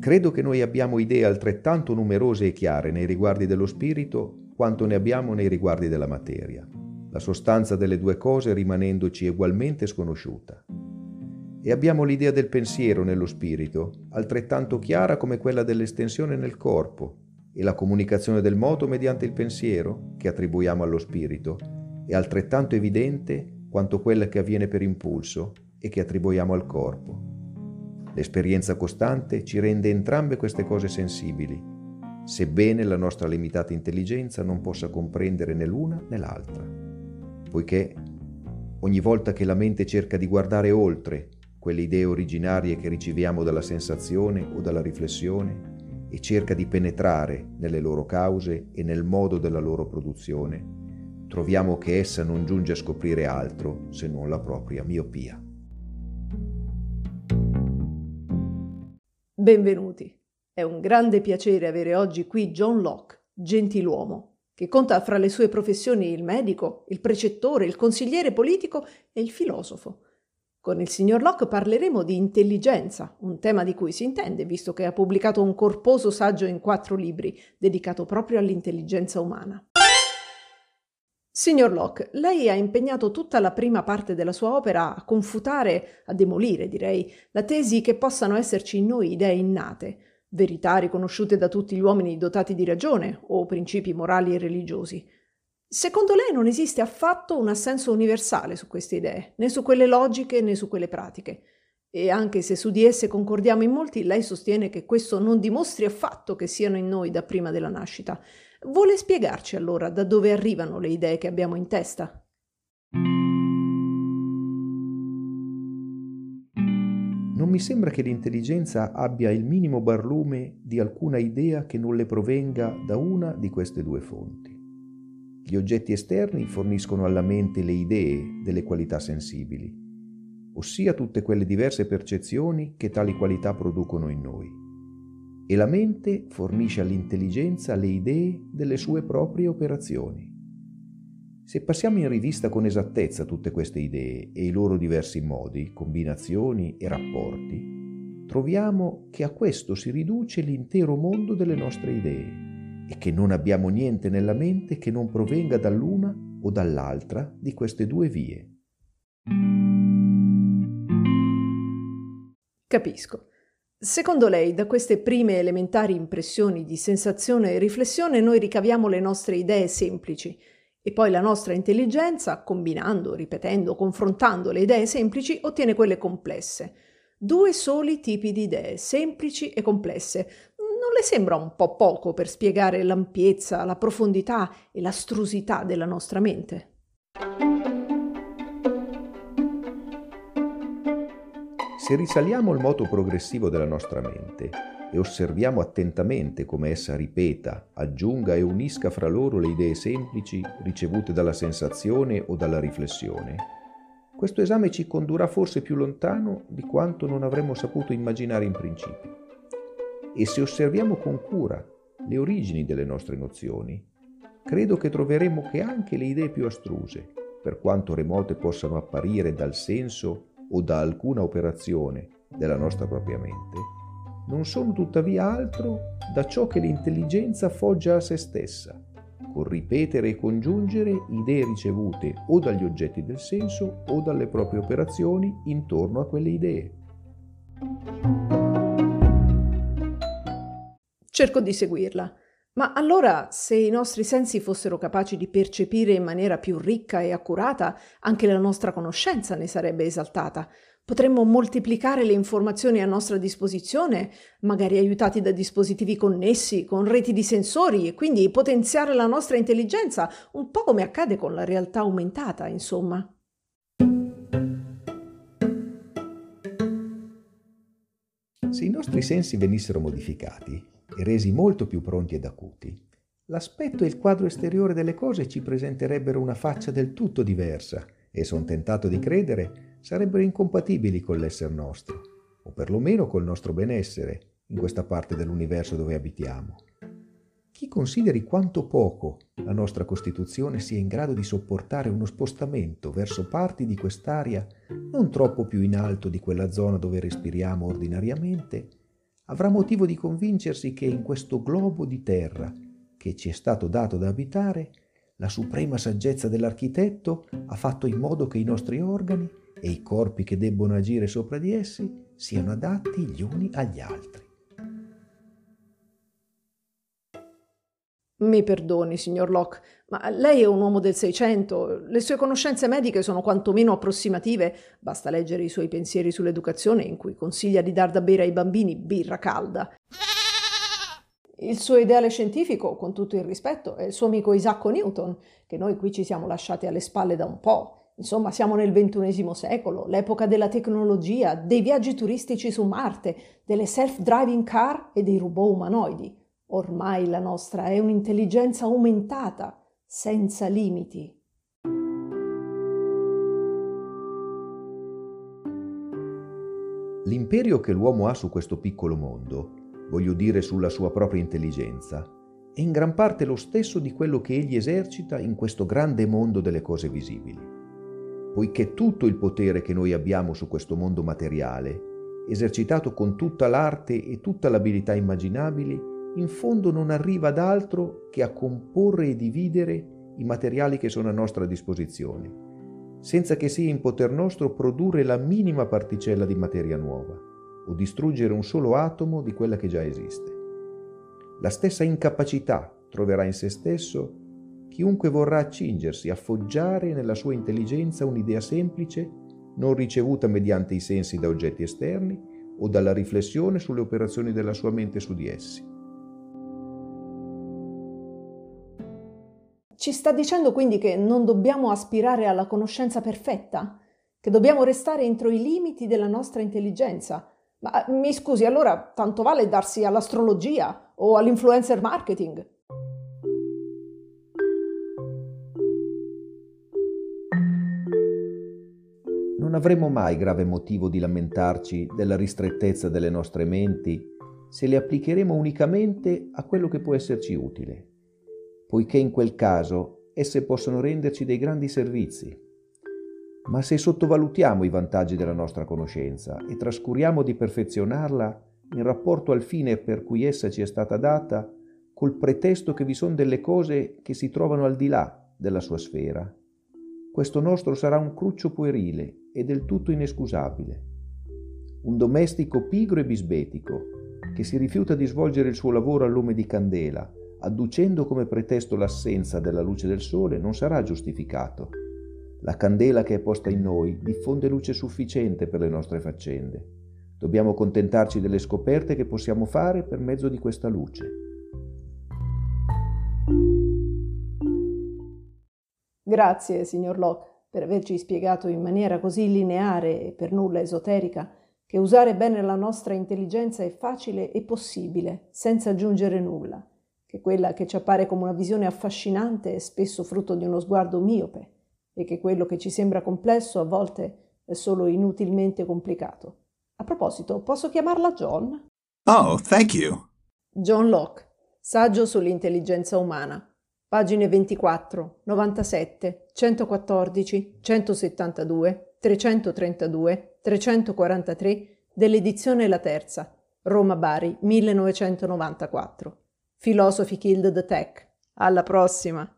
Credo che noi abbiamo idee altrettanto numerose e chiare nei riguardi dello spirito quanto ne abbiamo nei riguardi della materia, la sostanza delle due cose rimanendoci ugualmente sconosciuta. E abbiamo l'idea del pensiero nello spirito, altrettanto chiara come quella dell'estensione nel corpo, e la comunicazione del moto mediante il pensiero, che attribuiamo allo spirito, è altrettanto evidente quanto quella che avviene per impulso e che attribuiamo al corpo. L'esperienza costante ci rende entrambe queste cose sensibili, sebbene la nostra limitata intelligenza non possa comprendere né l'una né l'altra, poiché ogni volta che la mente cerca di guardare oltre quelle idee originarie che riceviamo dalla sensazione o dalla riflessione e cerca di penetrare nelle loro cause e nel modo della loro produzione, troviamo che essa non giunge a scoprire altro se non la propria miopia. Benvenuti. È un grande piacere avere oggi qui John Locke, gentiluomo, che conta fra le sue professioni il medico, il precettore, il consigliere politico e il filosofo. Con il signor Locke parleremo di intelligenza, un tema di cui si intende, visto che ha pubblicato un corposo saggio in quattro libri dedicato proprio all'intelligenza umana. Signor Locke, lei ha impegnato tutta la prima parte della sua opera a confutare, a demolire, direi, la tesi che possano esserci in noi idee innate, verità riconosciute da tutti gli uomini dotati di ragione o principi morali e religiosi. Secondo lei non esiste affatto un assenso universale su queste idee, né su quelle logiche né su quelle pratiche. E anche se su di esse concordiamo in molti, lei sostiene che questo non dimostri affatto che siano in noi da prima della nascita, Vuole spiegarci allora da dove arrivano le idee che abbiamo in testa? Non mi sembra che l'intelligenza abbia il minimo barlume di alcuna idea che non le provenga da una di queste due fonti. Gli oggetti esterni forniscono alla mente le idee delle qualità sensibili, ossia tutte quelle diverse percezioni che tali qualità producono in noi e la mente fornisce all'intelligenza le idee delle sue proprie operazioni. Se passiamo in rivista con esattezza tutte queste idee e i loro diversi modi, combinazioni e rapporti, troviamo che a questo si riduce l'intero mondo delle nostre idee e che non abbiamo niente nella mente che non provenga dall'una o dall'altra di queste due vie. Capisco. Secondo lei, da queste prime elementari impressioni di sensazione e riflessione noi ricaviamo le nostre idee semplici e poi la nostra intelligenza, combinando, ripetendo, confrontando le idee semplici, ottiene quelle complesse. Due soli tipi di idee, semplici e complesse. Non le sembra un po' poco per spiegare l'ampiezza, la profondità e l'astrusità della nostra mente? Se risaliamo il moto progressivo della nostra mente e osserviamo attentamente come essa ripeta, aggiunga e unisca fra loro le idee semplici ricevute dalla sensazione o dalla riflessione, questo esame ci condurrà forse più lontano di quanto non avremmo saputo immaginare in principio. E se osserviamo con cura le origini delle nostre nozioni, credo che troveremo che anche le idee più astruse, per quanto remote possano apparire dal senso o da alcuna operazione della nostra propria mente, non sono tuttavia altro da ciò che l'intelligenza foggia a se stessa, con ripetere e congiungere idee ricevute o dagli oggetti del senso o dalle proprie operazioni intorno a quelle idee. Cerco di seguirla. Ma allora, se i nostri sensi fossero capaci di percepire in maniera più ricca e accurata, anche la nostra conoscenza ne sarebbe esaltata. Potremmo moltiplicare le informazioni a nostra disposizione, magari aiutati da dispositivi connessi, con reti di sensori, e quindi potenziare la nostra intelligenza, un po' come accade con la realtà aumentata, insomma. Se i nostri sensi venissero modificati, e resi molto più pronti ed acuti, l'aspetto e il quadro esteriore delle cose ci presenterebbero una faccia del tutto diversa e, son tentato di credere, sarebbero incompatibili con l'essere nostro, o perlomeno col nostro benessere, in questa parte dell'universo dove abitiamo. Chi consideri quanto poco la nostra Costituzione sia in grado di sopportare uno spostamento verso parti di quest'aria non troppo più in alto di quella zona dove respiriamo ordinariamente, avrà motivo di convincersi che in questo globo di terra che ci è stato dato da abitare, la suprema saggezza dell'architetto ha fatto in modo che i nostri organi e i corpi che debbono agire sopra di essi siano adatti gli uni agli altri. Mi perdoni, signor Locke, ma lei è un uomo del Seicento, le sue conoscenze mediche sono quantomeno approssimative, basta leggere i suoi pensieri sull'educazione in cui consiglia di dar da bere ai bambini birra calda. Il suo ideale scientifico, con tutto il rispetto, è il suo amico Isacco Newton, che noi qui ci siamo lasciati alle spalle da un po'. Insomma, siamo nel ventunesimo secolo, l'epoca della tecnologia, dei viaggi turistici su Marte, delle self-driving car e dei robot umanoidi. Ormai la nostra è un'intelligenza aumentata, senza limiti. L'imperio che l'uomo ha su questo piccolo mondo, voglio dire sulla sua propria intelligenza, è in gran parte lo stesso di quello che egli esercita in questo grande mondo delle cose visibili. Poiché tutto il potere che noi abbiamo su questo mondo materiale, esercitato con tutta l'arte e tutta l'abilità immaginabili, in fondo non arriva ad altro che a comporre e dividere i materiali che sono a nostra disposizione, senza che sia in poter nostro produrre la minima particella di materia nuova o distruggere un solo atomo di quella che già esiste. La stessa incapacità troverà in se stesso chiunque vorrà accingersi a foggiare nella sua intelligenza un'idea semplice non ricevuta mediante i sensi da oggetti esterni o dalla riflessione sulle operazioni della sua mente su di essi. Ci sta dicendo quindi che non dobbiamo aspirare alla conoscenza perfetta? Che dobbiamo restare entro i limiti della nostra intelligenza? Ma mi scusi, allora tanto vale darsi all'astrologia o all'influencer marketing? Non avremo mai grave motivo di lamentarci della ristrettezza delle nostre menti se le applicheremo unicamente a quello che può esserci utile poiché in quel caso esse possono renderci dei grandi servizi. Ma se sottovalutiamo i vantaggi della nostra conoscenza e trascuriamo di perfezionarla in rapporto al fine per cui essa ci è stata data, col pretesto che vi sono delle cose che si trovano al di là della sua sfera, questo nostro sarà un cruccio puerile e del tutto inescusabile. Un domestico pigro e bisbetico, che si rifiuta di svolgere il suo lavoro a lume di candela, adducendo come pretesto l'assenza della luce del sole, non sarà giustificato. La candela che è posta in noi diffonde luce sufficiente per le nostre faccende. Dobbiamo contentarci delle scoperte che possiamo fare per mezzo di questa luce. Grazie, signor Locke, per averci spiegato in maniera così lineare e per nulla esoterica che usare bene la nostra intelligenza è facile e possibile, senza aggiungere nulla che quella che ci appare come una visione affascinante è spesso frutto di uno sguardo miope e che quello che ci sembra complesso a volte è solo inutilmente complicato. A proposito, posso chiamarla John? Oh, thank you. John Locke, Saggio sull'intelligenza umana, pagine 24, 97, 114, 172, 332, 343 dell'edizione La Terza, Roma Bari, 1994. Philosophy Killed the Tech. Alla prossima!